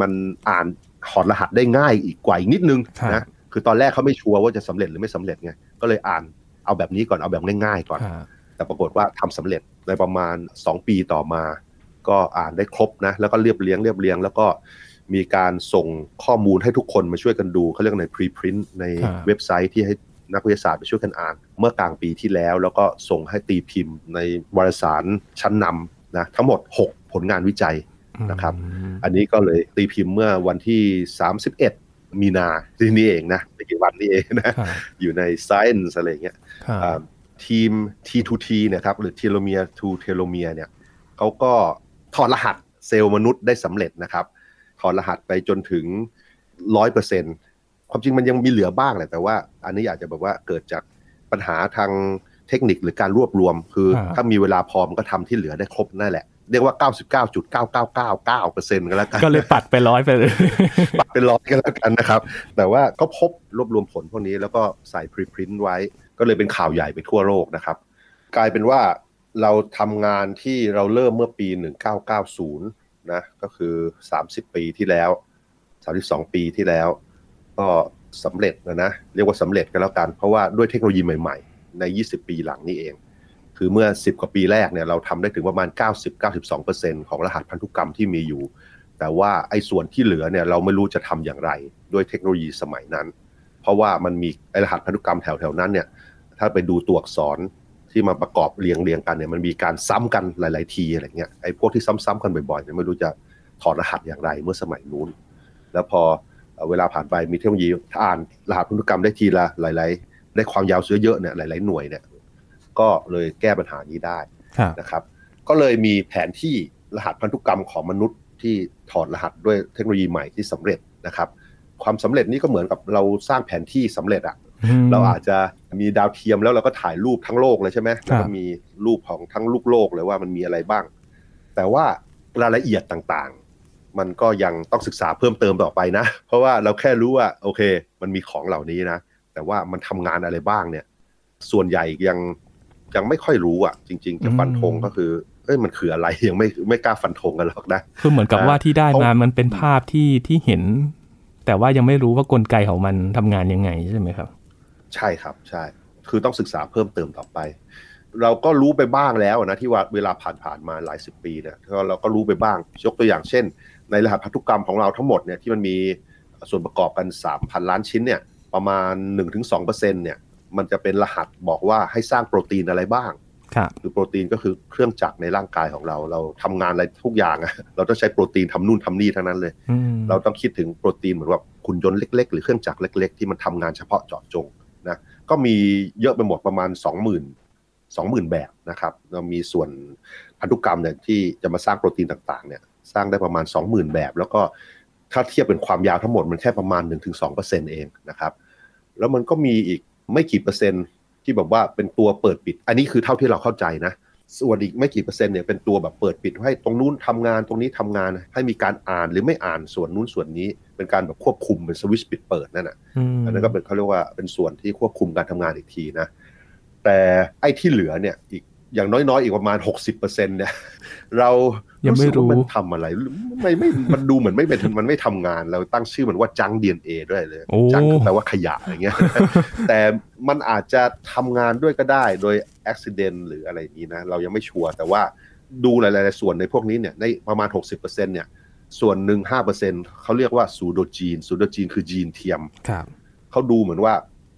[SPEAKER 2] มันอ่านถอดรหัสได้ง่ายอีกกว่าอีกนิดนึงนะคือตอนแรกเขาไม่ชัวร์ว่าจะสำเร็จหรือไม่สำเร็จไงก็เลยอ่านเอาแบบนี้ก่อนเอาแบบง่ายๆก่อน
[SPEAKER 1] ครับ
[SPEAKER 2] แต่ปรากฏว่าทำสำเร็จในประมาณ 2 ปีต่อมา ก็อ่านได้ครบนะแล้วก็เรียบเรียงเรียบเรียงแล้วก็ มีการส่งข้อมูลให้ทุกคนมาช่วยกันดูเขาเรียกใน preprint ใน
[SPEAKER 1] ครับ
[SPEAKER 2] เว็บไซต์ที่ให้นักวิทยาศาสตร์ไปช่วยกันอ่าน เมื่อกลางปีที่แล้ว แล้วก็ส่งให้ตีพิมพ์ในวารสารชั้นนำนะทั้งหมด 6 ผลงานวิจัยนะครับ
[SPEAKER 1] อืม
[SPEAKER 2] อันนี้ก็เลยตีพิมพ์เมื่อวันที่ 31 มีนาที่นี่เองนะไม่กี่วันนี้เองนะ
[SPEAKER 1] ครับ
[SPEAKER 2] อยู่ใน Science อะไรอย่างเงี้ย
[SPEAKER 1] ครับ
[SPEAKER 2] อ่าทีม T2T เนี่ยครับหรือ telomere to telomere เนี่ยเขาก็ถอดรหัสเซลล์มนุษย์ได้สำเร็จนะครับ ถอดรหัสไปจนถึงร้อยเปอร์เซ็นความจริงมันยังมีเหลือบ้างแหละแต่ว่า อันนี้อาจจะแบบว่าเกิดจากปัญหาทางเทคนิคหรือการรวบรวม คือ
[SPEAKER 1] ครับ
[SPEAKER 2] ถ้ามีเวลาพอมันก็ทำที่เหลือได้ครบนั่นแหละเรียกว่า 99.9999เปอร์เซ็นต์กันแล้วกัน
[SPEAKER 1] ก็เลยปัดไปร้อยไปเลย
[SPEAKER 2] ปัดเป็นร้อยกันแล้วกันนะครับ แต่ว่าก็พบรวบรวมผลพวกนี้แล้วก็ใส่พรีพรินต์ไว้ ก็เลยเป็นข่าวใหญ่ไปทั่วโลกนะครับ กลายเป็นว่าเราทำงานที่เราเริ่มเมื่อปี 1990 นะก็คือ 30 ปีที่แล้ว 32 ปีที่แล้ว ก็สำเร็จนะนะเรียกว่าสำเร็จกันแล้วกัน เพราะว่าด้วยเทคโนโลยีใหม่ๆ ใน 20 ปีหลังนี้เอง คือเมื่อ 10 กว่าปีแรกเนี่ยเราทำได้ถึงประมาณ 90-92%ของรหัสพันธุกรรมที่มีอยู่ แต่ว่าไอ้ส่วนที่เหลือเนี่ยเราไม่รู้จะทำอย่างไร ด้วยเทคโนโลยีสมัยนั้น เพราะว่ามันมีไอ้รหัสพันธุกรรมแถวๆนั้นเนี่ยถ้าไปดูตัวอักษร ที่มาประกอบเรียงเรียงๆกันเนี่ยมันมีการซ้ำกันหลาย ๆ ทีอะไรเงี้ยไอ้พวกที่ซ้ำๆกันบ่อยๆเนี่ยไม่รู้จะถอดรหัสอย่างไรเมื่อสมัยนู้น แล้วพอเอ่อเวลาผ่านไปมีเทคโนโลยีถ้าอ่านรหัสพันธุกรรมได้ทีละหลาย ๆ ได้ความยาวเชื้อเยอะเนี่ยหลาย ๆ หน่วยเนี่ยก็เลยแก้ปัญหานี้ได้
[SPEAKER 1] ครับ
[SPEAKER 2] นะครับ ก็เลยมีแผนที่รหัสพันธุกรรมของมนุษย์ที่ถอดรหัสด้วยเทคโนโลยีใหม่ที่สำเร็จนะครับ ความสำเร็จนี้ก็เหมือนกับเราสร้างแผนที่สำเร็จอะ
[SPEAKER 1] ม
[SPEAKER 2] เราอาจจะมีดาวเทียมแล้วเราก็ถ่ายรูปทั้งโลกเลยใช่ไหม
[SPEAKER 1] ครับ
[SPEAKER 2] แล้วก็มีรูปของทั้งลูกโลกเลยว่ามันมีอะไรบ้าง แต่ว่ารายละเอียดต่างๆ มันก็ยังต้องศึกษาเพิ่มเติมต่อไปนะ เพราะว่าเราแค่รู้ว่าโอเค มันมีของเหล่านี้นะ แต่ว่ามันทำงานอะไรบ้างเนี่ย ส่วนใหญ่ยังยังไม่ค่อยรู้อะ จริง ๆ จะฟันธงก็คือเอ้ยมันคืออะไรยังไม่ไม่กล้าฟันธงกันหรอกนะ
[SPEAKER 1] คือเหมือนกับ
[SPEAKER 2] อ่า
[SPEAKER 1] ว่าที่ได้
[SPEAKER 2] เขา
[SPEAKER 1] มามันเป็นภาพที่ที่เห็น แต่ว่ายังไม่รู้ว่ากลไกของมันทำงานยังไงใช่ไหมครับ
[SPEAKER 2] ใช่ครับใช่ คือต้องศึกษาเพิ่มเติมต่อไป เราก็รู้ไปบ้างแล้วนะที่ว่าเวลาผ่านผ่านๆมาหลายสิบปีเนี่ยก็เราก็รู้ไปบ้าง ยกตัวอย่างเช่น ในรหัสพันธุกรรมของเราทั้งหมดเนี่ยที่มันมีส่วนประกอบกัน 3,000 ล้านชิ้นเนี่ยประมาณ 1-2%เนี่ยมันจะเป็นรหัสบอกว่าให้สร้างโปรตีนอะไรบ้าง
[SPEAKER 1] ครับ
[SPEAKER 2] คือโปรตีนก็คือเครื่องจักรในร่างกายของเรา เราทำงานอะไรทุกอย่างอะเราต้องใช้โปรตีนทำนู่นทำนี่ทั้งนั้นเลย
[SPEAKER 1] อืม
[SPEAKER 2] เราต้องคิดถึงโปรตีนเหมือนว่าหุ่นยนต์เล็ก ๆ หรือเครื่องจักรเล็ก ๆ ที่มันทำงานเฉพาะเจาะจง นะก็มีเยอะไปหมดประมาณ 20,000 20,000 แบบนะครับเรามีส่วนพันธุกรรมเนี่ยที่จะมาสร้างโปรตีนต่างๆเนี่ยสร้างได้ประมาณ 20,000 แบบ แล้วก็ถ้าเทียบเป็นความยาวทั้งหมดมันแค่ประมาณ 1-2%เองนะครับ แล้วมันก็มีอีกไม่กี่เปอร์เซ็นต์ที่แบบว่าเป็นตัวเปิดปิด อันนี้คือเท่าที่เราเข้าใจนะ ส่วนอีกไม่กี่เปอร์เซ็นต์เนี่ยเป็นตัวแบบเปิดปิดให้ตรงนู้นทำงานตรงนี้ทำงานให้มีการอ่านหรือไม่อ่านส่วนนู้นส่วนนี้ เป็นการแบบควบคุมเป็นสวิตช์ปิดเปิดนั่นน่ะ
[SPEAKER 1] ม
[SPEAKER 2] อันนั้นก็เป็นเขาเรียกว่าเป็นส่วนที่ควบคุมการทำงานอีกทีนะ แต่ไอ้ที่เหลือเนี่ยอีกอย่างน้อยๆ อีกประมาณ 60%เนี่ย เรา
[SPEAKER 1] ยังไม่
[SPEAKER 2] สึกว่า
[SPEAKER 1] รู้
[SPEAKER 2] มันทำอะไรไม่ไม่มันดูเหมือนไม่เป็นมันไม่ทำงาน เราตั้งชื่อมันว่าจัง DNA ด้วยเลย
[SPEAKER 1] โอ้
[SPEAKER 2] จังก็แปลว่าขยะอย่างเงี้ย แต่มันอาจจะทำงานด้วยก็ได้โดยอุบิเหตุหรืออะไรอย่างนี้นะ เรายังไม่ชัวร์แต่ว่าดูหลายๆส่วนในพวกนี้เนี่ยในประมาณ 60%เนี่ย ส่วนหนึ่งห้าเปอร์เซ็นเขาเรียกว่าซูโดจีนซูโดจีนคือจีนเทียม
[SPEAKER 1] ครับ
[SPEAKER 2] เขาดูเหมือนว่า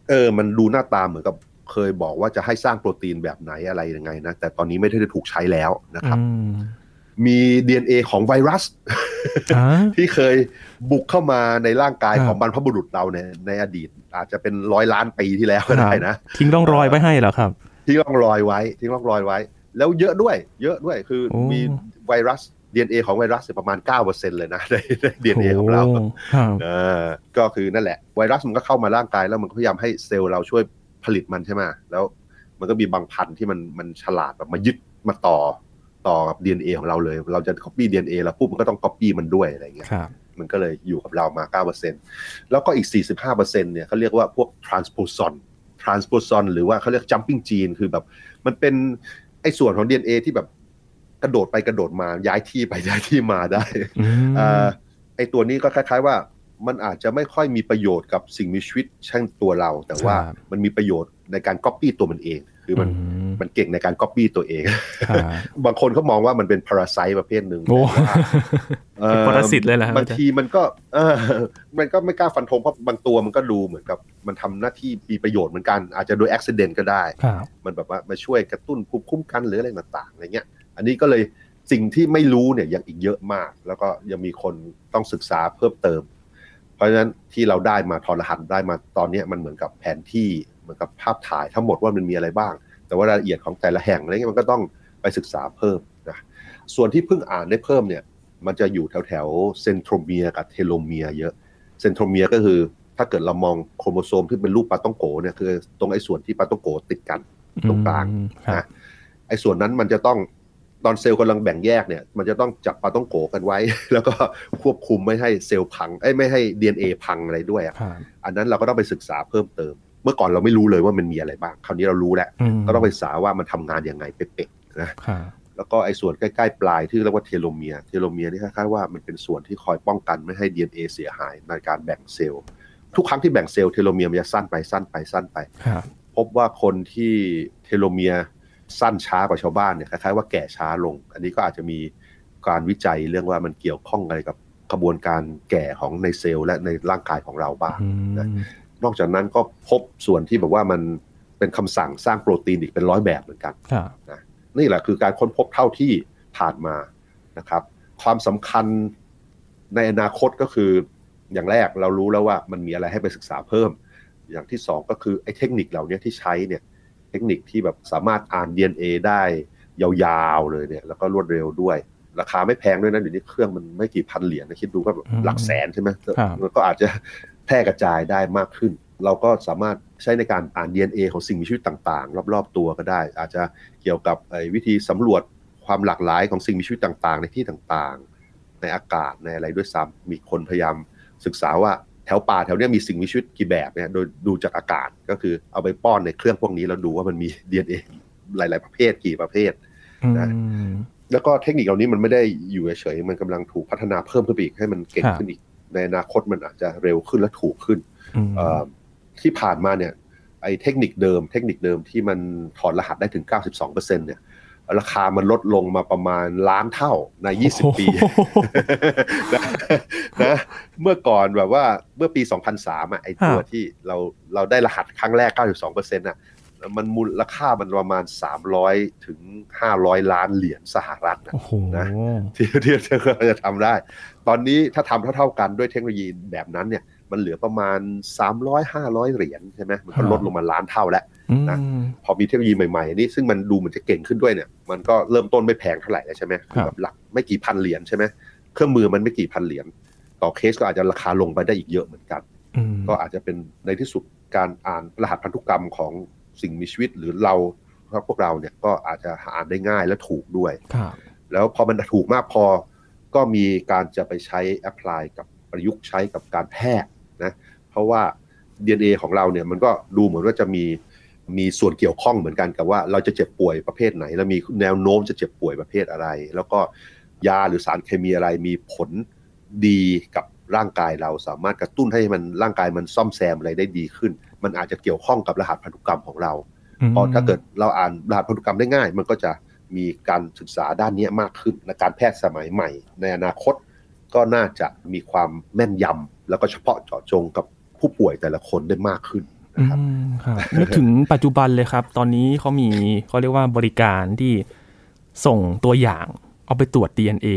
[SPEAKER 2] เออ มันดูหน้าตาเหมือนกับเคยบอกว่าจะให้สร้างโปรตีนแบบไหนอะไรยังไงนะ แต่ตอนนี้ไม่ได้ถูกใช้แล้วนะครับ
[SPEAKER 1] อืม
[SPEAKER 2] มี DNA ของไวรัส
[SPEAKER 1] อ่า
[SPEAKER 2] ที่เคยบุกเข้ามาในร่างกาย
[SPEAKER 1] ครับ
[SPEAKER 2] ของบรรพบุรุษเราเนี่ยในอดีต อาจจะเป็นร้อยล้านปีที่แล้วก็ได้นะ
[SPEAKER 1] ทิ้งร่องรอยไว้ให้เหรอครับ
[SPEAKER 2] ทิ้งร่องรอยไว้ ทิ้งร่องรอยไว้ แล้วเยอะด้วย เยอะด้วยคือ
[SPEAKER 1] โอ้
[SPEAKER 2] มีไวรัส DNA ของไวรัสเนี่ยประมาณ 9%เลยนะในใน DNA ของเรา
[SPEAKER 1] โครับ
[SPEAKER 2] เออก็คือนั่นแหละ ไวรัสมันก็เข้ามาร่างกายแล้วมันก็พยายามให้เซลล์เราช่วยผลิตมันใช่ไหมแล้วมันก็มีบางพันธุ์ที่มันมันฉลาดแบบมายึดมาต่อต่อกับ DNA ของเราเลย เราจะ copy DNA แล้วปุ๊บมันก็ต้อง copy มันด้วยอะไรเงี้ย
[SPEAKER 1] ครับ
[SPEAKER 2] มันก็เลยอยู่กับเรามา 9%แล้วก็อีก 45%เนี่ยเขาเรียกว่าพวก transposon transposon หรือว่าเขาเรียก jumping gene คือแบบ มันเป็นไอ้ส่วนของ DNA ที่แบบ กระโดดไปกระโดดมาย้ายที่ไปย้ายที่มาได้
[SPEAKER 1] อืม
[SPEAKER 2] เอ่อไอตัวนี้ก็คล้าย ๆ ว่ามันอาจจะไม่ค่อยมีประโยชน์กับสิ่งมีชีวิตเช่นตัวเรา แต่ว่า
[SPEAKER 1] ครับ
[SPEAKER 2] มันมีประโยชน์ในการก๊อปปี้ตัวมันเอง คือมัน
[SPEAKER 1] อืม
[SPEAKER 2] มันเก่งในการก๊อปปี้ตัวเอง
[SPEAKER 1] ครับ
[SPEAKER 2] บางคนเขามองว่ามันเป็น parasite ประเภทหนึ่ง
[SPEAKER 1] โอ้
[SPEAKER 2] แต่ว่าเอ่อ
[SPEAKER 1] เป็นปรสิตเลยเหรอครับ
[SPEAKER 2] บางทีมันก็เออมันก็ไม่กล้าฟันธงเพราะบางตัวมันก็ดูเหมือนกับ มันทำหน้าที่มีประโยชน์เหมือนกัน อาจจะโดยอุบัติเหตุก็ได้
[SPEAKER 1] ครับ
[SPEAKER 2] มันแบบว่ามาช่วยกระตุ้นภูมิคุ้มกันหรืออะไรต่างๆอะไรเงี้ย อันนี้ก็เลยสิ่งที่ไม่รู้เนี่ยยังอีกเยอะมาก แล้วก็ยังมีคนต้องศึกษาเพิ่มเติม เพราะฉะนั้นที่เราได้มาถอดรหัสได้มาตอนเนี้ยมันเหมือนกับแผนที่เหมือนกับภาพถ่ายทั้งหมดว่ามันมีอะไรบ้าง แต่ว่ารายละเอียดของแต่ละแห่งอะไรเงี้ยมันก็ต้องไปศึกษาเพิ่มนะส่วนที่เพิ่งอ่านได้เพิ่มเนี่ยมันจะอยู่แถวแถว centromere กับ telomere เยอะ centromere ก็คือถ้าเกิดเรามองโครโมโซมที่เป็นรูปปาท่องโก๋เนี่ยคือ ตรงไอ้ส่วนที่ปาท่องโก๋ติดกันตรงกลาง
[SPEAKER 1] อืมครับ
[SPEAKER 2] นะไอ้ส่วนนั้นมันจะต้อง ตอนเซลล์กำลังแบ่งแยกเนี่ย มันจะต้องจับปาท่องโก๋กันไว้ แล้วก็ควบคุมไม่ให้เซลล์พังเอ้ยไม่ให้ DNA พังอะไรด้วยอะ
[SPEAKER 1] ครับ
[SPEAKER 2] อันนั้นเราก็ต้องไปศึกษาเพิ่มเติม เมื่อก่อนเราไม่รู้เลยว่ามันมีอะไรบ้าง คราวนี้เรารู้แล้ว
[SPEAKER 1] มัน
[SPEAKER 2] ก็ต้องไปศึกษาว่ามันทำงานยังไงเป๊ะๆนะ
[SPEAKER 1] ครับ
[SPEAKER 2] แล้วก็ไอ้ส่วนใกล้ๆปลายที่เรียกว่า telomere telomere นี่คล้ายๆว่ามันเป็นส่วนที่คอยป้องกันไม่ให้ DNA เสียหายในการแบ่งเซลล์ทุกครั้งที่แบ่งเซลล์ telomere มันจะสั้นไปสั้นไปสั้นไป
[SPEAKER 1] ครับ
[SPEAKER 2] พบว่าคนที่ telomere สั้นช้ากว่าชาวบ้านเนี่ยคล้ายๆว่าแก่ช้าลง อันนี้ก็อาจจะมีการวิจัยเรื่องว่ามันเกี่ยวข้องอะไรกับกระบวนการแก่ของในเซลล์และในร่างกายของเราบ้าง
[SPEAKER 1] อืม
[SPEAKER 2] นะนอกจากนั้นก็พบส่วนที่แบบว่ามันเป็นคำสั่งสร้างโปรตีนอีกเป็นร้อยแบบเหมือนกัน
[SPEAKER 1] ครับ
[SPEAKER 2] นี่แหละคือการค้นพบเท่าที่ผ่านมานะครับ ความสำคัญในอนาคตก็คืออย่างแรกเรารู้แล้วว่ามันมีอะไรให้ไปศึกษาเพิ่ม อย่างที่สองก็คือไอ้เทคนิคเหล่านี้ที่ใช้เนี่ย เทคนิคที่แบบสามารถอ่าน DNA ได้ยาวๆเลยเนี่ย แล้วก็รวดเร็วด้วย ราคาไม่แพงด้วยนะเดี๋ยวนี้เครื่องมันไม่กี่พันเหรียญนะคิดดูก็แบบ
[SPEAKER 1] อืม
[SPEAKER 2] หลักแสนใช่ไหม
[SPEAKER 1] ครับ
[SPEAKER 2] มันก็อาจจะแพร่กระจายได้มากขึ้น เราก็สามารถใช้ในการอ่าน DNA ของสิ่งมีชีวิตต่างๆ รอบๆตัวก็ได้ อาจจะเกี่ยวกับไอ้วิธีสำรวจความหลากหลายของสิ่งมีชีวิตต่างๆ ในที่ต่างๆ ในอากาศในอะไรด้วยซ้ำมีคนพยายามศึกษาว่า แถวป่าแถวเนี้ยมีสิ่งมีชีวิตกี่แบบเนี่ยโดยดูจากอากาศก็คือเอาไปป้อนในเครื่องพวกนี้แล้วดูว่ามันมี DNA หลาย ๆ ประเภทกี่ประเภทนะ
[SPEAKER 1] อืม
[SPEAKER 2] แล้วก็เทคนิคเหล่านี้มันไม่ได้อยู่เฉยๆมันกำลังถูกพัฒนาเพิ่มขึ้นไปอีกให้มันเก่ง
[SPEAKER 1] ครับ
[SPEAKER 2] ขึ้นอีกในอนาคตมันอาจจะเร็วขึ้นและถูกขึ้น
[SPEAKER 1] อืม
[SPEAKER 2] เอ่อที่ผ่านมาเนี่ยไอ้เทคนิคเดิม เทคนิคเดิมที่มันถอดรหัสได้ถึง 92%เนี่ย ราคามันลดลงมาประมาณล้านเท่าใน 20 ปีนะนะเมื่อก่อนแบบว่าเมื่อปี 2003อะไอ้ตัว
[SPEAKER 1] ฮะ
[SPEAKER 2] ที่เราเราได้รหัสครั้งแรก 92%อะมันมูลค่ามันประมาณ 300 ถึง 500 ล้านเหรียญสหรัฐนะ
[SPEAKER 1] โอ้โห
[SPEAKER 2] นะที่ที่ที่เราจะทำได้ ตอนนี้ถ้าทำเท่าๆกันด้วยเทคโนโลยีแบบนั้นเนี่ย มันเหลือประมาณ 300 500 เหรียญใช่ไหมมันก็ลดลงมาล้านเท่าแล้ว
[SPEAKER 1] อืม
[SPEAKER 2] นะพอมีเทคโนโลยีใหม่ๆอันนี้ซึ่งมันดูเหมือนจะเก่งขึ้นด้วยเนี่ยมันก็เริ่มต้นไม่แพงเท่าไหร่แล้วใช่ไหม
[SPEAKER 1] ครับ
[SPEAKER 2] แบบหลักไม่กี่พันเหรียญใช่ไหมเครื่องมือมันไม่กี่พันเหรียญต่อเคสก็อาจจะราคาลงไปได้อีกเยอะเหมือนกัน
[SPEAKER 1] อืม
[SPEAKER 2] ก็อาจจะเป็นในที่สุดการอ่านรหัสพันธุกรรมของสิ่งมีชีวิตหรือเราพวกเราเนี่ยก็อาจจะหาอ่านได้ง่ายและถูกด้วย
[SPEAKER 1] ครับ
[SPEAKER 2] แล้วพอมันถูกมากพอก็มีการจะไปใช้แอพพลายกับประยุกต์ใช้กับการแพทย์ นะเพราะว่า DNA ของเราเนี่ยมันก็ดูเหมือนว่าจะมีมีส่วนเกี่ยวข้องเหมือนกันกับว่าเราจะเจ็บป่วยประเภทไหน แล้วมีแนวโน้มจะเจ็บป่วยประเภทอะไร แล้วก็ยาหรือสารเคมีอะไรมีผลดีกับร่างกายเราสามารถกระตุ้นให้มันร่างกายมันซ่อมแซมอะไรได้ดีขึ้น มันอาจจะเกี่ยวข้องกับรหัสพันธุกรรมของเรา
[SPEAKER 1] ม
[SPEAKER 2] เพราะถ้าเกิดเราอ่านรหัสพันธุกรรมได้ง่าย มันก็จะมีการศึกษาด้านนี้มากขึ้นและการแพทย์สมัยใหม่ ในอนาคต ก็น่าจะมีความแม่นยำแล้วก็เฉพาะเจาะจงกับผู้ป่วยแต่ละคนได้มากขึ้นนะครับ
[SPEAKER 1] อืมครับนึกถึงปัจจุบันเลยครับ ตอนนี้เขามีเขาเรียกว่าบริการที่ส่งตัวอย่างเอาไปตรวจ DNA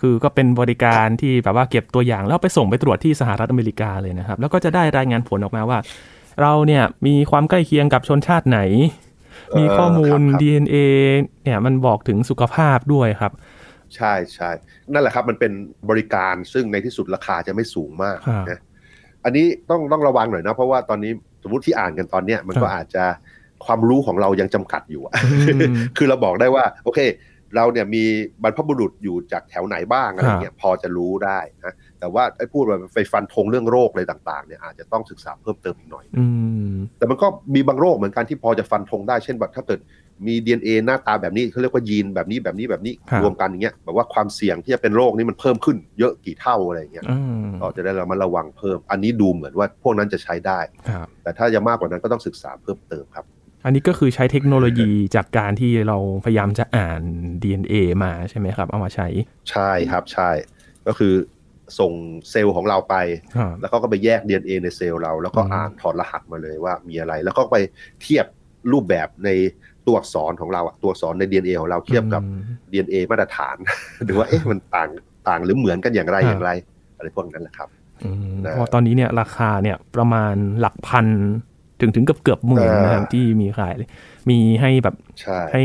[SPEAKER 1] คือก็เป็นบริการที่แบบว่าเก็บตัวอย่างแล้วไปส่งไปตรวจที่สหรัฐอเมริกาเลยนะครับ แล้วก็จะได้รายงานผลออกมาว่า เราเนี่ยมีความใกล้เคียงกับชนชาติไหน มีข้อมูล
[SPEAKER 2] เออครับ
[SPEAKER 1] DNA เนี่ยมันบอกถึงสุขภาพด้วยครับ
[SPEAKER 2] ใช่ใช่นั่นแหละครับมันเป็นบริการซึ่งในที่สุดราคาจะไม่สูงมาก
[SPEAKER 1] ครับ
[SPEAKER 2] นะอันนี้ต้องต้องระวังหน่อยนะเพราะว่าตอนนี้สมมติที่อ่านกันตอนเนี้ยมันก็
[SPEAKER 1] ครับ
[SPEAKER 2] อาจจะความรู้ของเรายังจำกัดอยู่อะ
[SPEAKER 1] อืม
[SPEAKER 2] คือเราบอกได้ว่า โอเค เราเนี่ยมีบรรพบุรุษอยู่จากแถวไหนบ้างอะไรเงี้ยพอจะรู้ได้นะแต่ว่าไอ้พูดว่าไปฟันธงเรื่องโรคอะไรต่างๆเนี่ยอาจจะต้องศึกษาเพิ่มเติมอีกหน่อย
[SPEAKER 1] อืม
[SPEAKER 2] แต่มันก็มีบางโรคเหมือนกันที่พอจะฟันธงได้เช่นแบบถ้าเกิด มี DNA หน้าตาแบบนี้เขาเรียกว่ายีนแบบนี้แบบนี้แบบนี้
[SPEAKER 1] ครับ
[SPEAKER 2] รวมกันอย่างเงี้ยแบบว่าความเสี่ยงที่จะเป็นโรคนี้มันเพิ่มขึ้นเยอะกี่เท่าอะไรอย่างเงี้ย
[SPEAKER 1] อืม
[SPEAKER 2] ก็จะได้ระมัดระวังเพิ่ม อันนี้ดูเหมือนว่าพวกนั้นจะใช้ได้
[SPEAKER 1] ครับ
[SPEAKER 2] แต่ถ้าจะมากกว่านั้นก็ต้องศึกษาเพิ่มเติมครับ
[SPEAKER 1] อันนี้ก็คือใช้เทคโนโลยีจากการที่เราพยายามจะอ่าน DNA มาใช่ไหมครับ เอามาใช้
[SPEAKER 2] ใช่ครับใช่ก็คือส่งเซลล์ของเราไป
[SPEAKER 1] ครับ
[SPEAKER 2] แล้วก็ไปแยก DNA ในเซลล์เรา แล้วก็
[SPEAKER 1] อืม
[SPEAKER 2] อ่านถอดรหัสมาเลยว่ามีอะไร แล้วก็ไปเทียบรูปแบบใน ตัวอักษรของเราอะตัวอักษรใน DNA ของเราเทียบกับ
[SPEAKER 1] อืม
[SPEAKER 2] DNA มาตรฐานดูว่าเอ๊ะมันต่างต่างหรือเหมือนกันอย่างไร
[SPEAKER 1] ครับ
[SPEAKER 2] อย่างไรอะไรพวกนั้นแหละครับ
[SPEAKER 1] อืม
[SPEAKER 2] นะ
[SPEAKER 1] เพราะตอนนี้เนี่ยราคาเนี่ยประมาณหลักพันถึงถึงเกือบเกือบหมื่น
[SPEAKER 2] อ่าน
[SPEAKER 1] นะครับที่มีขายเลย มีให้แบบ
[SPEAKER 2] ใช่
[SPEAKER 1] ให้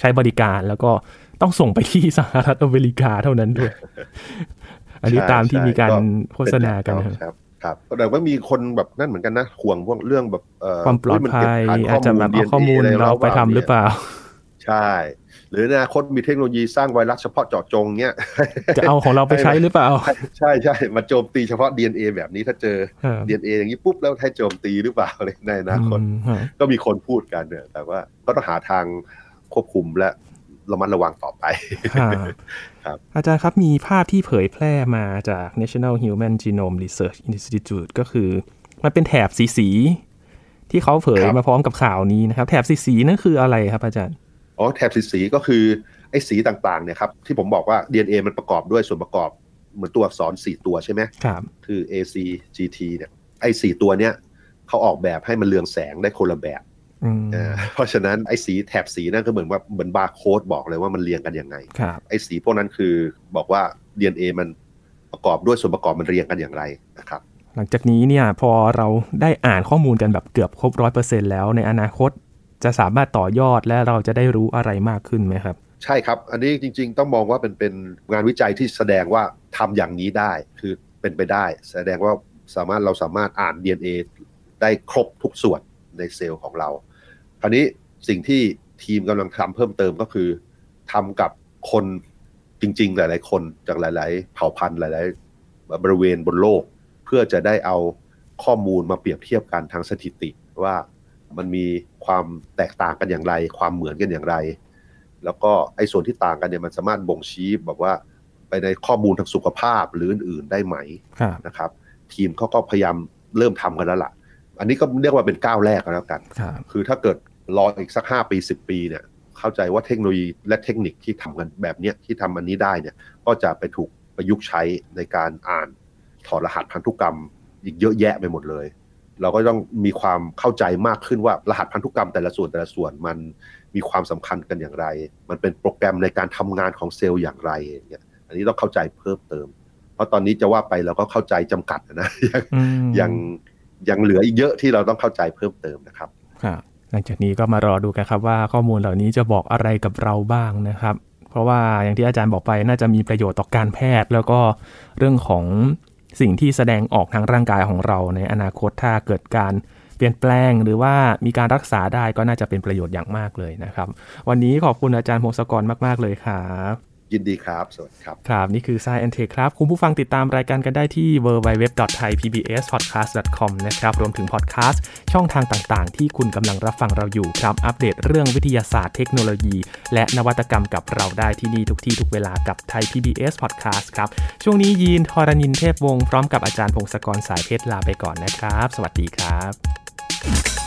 [SPEAKER 1] ใช้บริการแล้วก็ต้องส่งไปที่สหรัฐอเมริกาเท่านั้นด้วย อันนี้
[SPEAKER 2] ใช่
[SPEAKER 1] ตามที่
[SPEAKER 2] ใช่
[SPEAKER 1] มีการ
[SPEAKER 2] ก็
[SPEAKER 1] โฆษณากันนะครับ
[SPEAKER 2] ครับครับแต่ว่ามีคนแบบนั่นเหมือนกันนะห่วงพวกเรื่องแบบเอ่อ
[SPEAKER 1] ความปลอด
[SPEAKER 2] เฮ้ยน
[SPEAKER 1] ภั
[SPEAKER 2] เก็บ
[SPEAKER 1] ย
[SPEAKER 2] ฐน
[SPEAKER 1] อาจจะแบบเอาข้อมูล
[SPEAKER 2] DNA
[SPEAKER 1] เราไปทำหรือเปล่า
[SPEAKER 2] ใช่ หรือในอนาคตมีเทคโนโลยีสร้างไวรัสเฉพาะเจาะจงเนี้ย
[SPEAKER 1] จะเอาของเราไปใช้หรือเปล่า
[SPEAKER 2] ใช่ใช่มาโจมตีเฉพาะ DNA แบบนี้ถ้าเจอ
[SPEAKER 1] ครับ
[SPEAKER 2] DNA อย่างนี้ปุ๊บแล้วให้โจมตีหรือเปล่าอะไรในอนาคต
[SPEAKER 1] อืมครับ
[SPEAKER 2] ก็มีคนพูดกันเนี่ยแต่ว่าก็ต้องหาทางควบคุมและระมัดระวังต่อไป
[SPEAKER 1] ครับ
[SPEAKER 2] ครับ
[SPEAKER 1] อาจารย์ครับมีภาพที่เผยแพร่มาจาก National Human Genome Research Institute ก็คือ มันเป็นแถบสีสีๆที่เขาเผย
[SPEAKER 2] ครับ
[SPEAKER 1] มาพร้อมกับข่าวนี้นะครับ แถบสีสีๆนั่นคืออะไรครับ อาจารย์
[SPEAKER 2] อ๋อแถบสีสีก็คือไอ้สีต่างๆเนี่ยครับที่ผมบอกว่า DNA มันประกอบด้วยส่วนประกอบเหมือนตัวอักษร4ตัวใช่ไหม
[SPEAKER 1] ครับ
[SPEAKER 2] คือ A C G T เนี่ยไอ้สีตัวเนี้ยเขาออกแบบให้มันเรืองแสงได้คนละแบบ
[SPEAKER 1] อืม
[SPEAKER 2] อ่า เพราะฉะนั้นไอ้สีแถบสีนั่นก็เหมือนว่าเหมือนบาร์โค้ดบอกเลยว่ามันเรียงกันยังไง
[SPEAKER 1] ครับ
[SPEAKER 2] ไอ้สีพวกนั้นคือบอกว่า DNA มันประกอบด้วยส่วนประกอบมันเรียงกันอย่างไรนะครับ
[SPEAKER 1] หลังจากนี้เนี่ยพอเราได้อ่านข้อมูลกันแบบเกือบครบร้อยเปอร์เซ็นแล้วในอนาคตจะสามารถต่อยอดและเราจะได้รู้อะไรมากขึ้นไหมครับ
[SPEAKER 2] ใช่ครับ อันนี้จริงๆ ต้องมองว่าเป็นเป็นงานวิจัยที่แสดงว่าทำอย่างนี้ได้คือเป็นไปได้ แสดงว่าสามารถเราสามารถอ่าน DNA ได้ครบทุกส่วนในเซลล์ของเราค ราวนี้สิ่งที่ทีมกำลังทำเพิ่มเติมก็คือทำกับคนจริง ๆ หลาย ๆ คนจากหลาย ๆ เผ่าพันธุ์หลาย ๆ บริเวณบนโลก เพื่อจะได้เอาข้อมูลมาเปรียบเทียบกันทางสถิติว่ามันมีความแตกต่างกันอย่างไร ความเหมือนกันอย่างไร แล้วก็ไอ้ส่วนที่ต่างกันเนี่ยมันสามารถบ่งชี้แบบว่าไปในข้อมูลทางสุขภาพหรืออื่นๆได้ไหม
[SPEAKER 1] ครับ
[SPEAKER 2] นะครับ ทีมเขาก็พยายามเริ่มทำกันแล้วล่ะ อันนี้ก็เรียกว่าเป็นก้าวแรกก็แล้วกัน
[SPEAKER 1] ครับ
[SPEAKER 2] คือถ้าเกิด รออีกสักห้าปีสิบปีเนี่ยเข้าใจว่าเทคโนโลยีและเทคนิคที่ทำกันแบบเนี้ยที่ทำอันนี้ได้เนี่ยก็จะไปถูกประยุกต์ใช้ในการอ่านถอดรหัสพันธุกรรม อีกเยอะแยะไปหมดเลย เราก็ต้องมีความเข้าใจมากขึ้นว่ารหัสพันธุกรรมแต่ละส่วนแต่ละส่วนมันมีความสำคัญกันอย่างไร มันเป็นโปรแกรมในการทำงานของเซลล์อย่างไรเนี่ยอันนี้ต้องเข้าใจเพิ่มเติม เพราะตอนนี้จะว่าไปเราก็เข้าใจจำกัดนะยัง
[SPEAKER 1] อืม
[SPEAKER 2] ยังยังเหลืออีกเยอะที่เราต้องเข้าใจเพิ่มเติมนะครับ
[SPEAKER 1] ครับห ลังจากนี้ก็มารอดูกันครับว่าข้อมูลเหล่านี้จะบอกอะไรกับเราบ้างนะครับ เพราะว่าอย่างที่อาจารย์บอกไปน่าจะมีประโยชน์ต่อการแพทย์ แล้วก็เรื่องของสิ่งที่แสดงออกทางร่างกายของเราในอนาคตถ้าเกิดการเปลี่ยนแปลงหรือว่ามีการรักษาได้ก็น่าจะเป็นประโยชน์อย่างมากเลยนะครับ วันนี้ขอบคุณอาจารย์พงศกรมาก ๆ เลยครับ
[SPEAKER 2] ยินดีครับ สวัสดีครับ
[SPEAKER 1] ครับ นี่คือ Science and Tech ครับ คุณผู้ฟังติดตามรายการกันได้ที่ www.thaipbspodcast.com นะครับ รวมถึงพอดแคสต์ช่องทางต่างๆ ที่คุณกำลังรับฟังเราอยู่ครับ อัปเดตเรื่องวิทยาศาสตร์เทคโนโลยี และนวัตกรรมกับเราได้ที่นี่ทุกที่ทุกเวลากับไทย PBS Podcast ครับ ช่วงนี้ยีนทรณินเทพวงศ์พร้อมกับอาจารย์พงศกรสายเพชรลาไปก่อนนะครับ สวัสดีครับ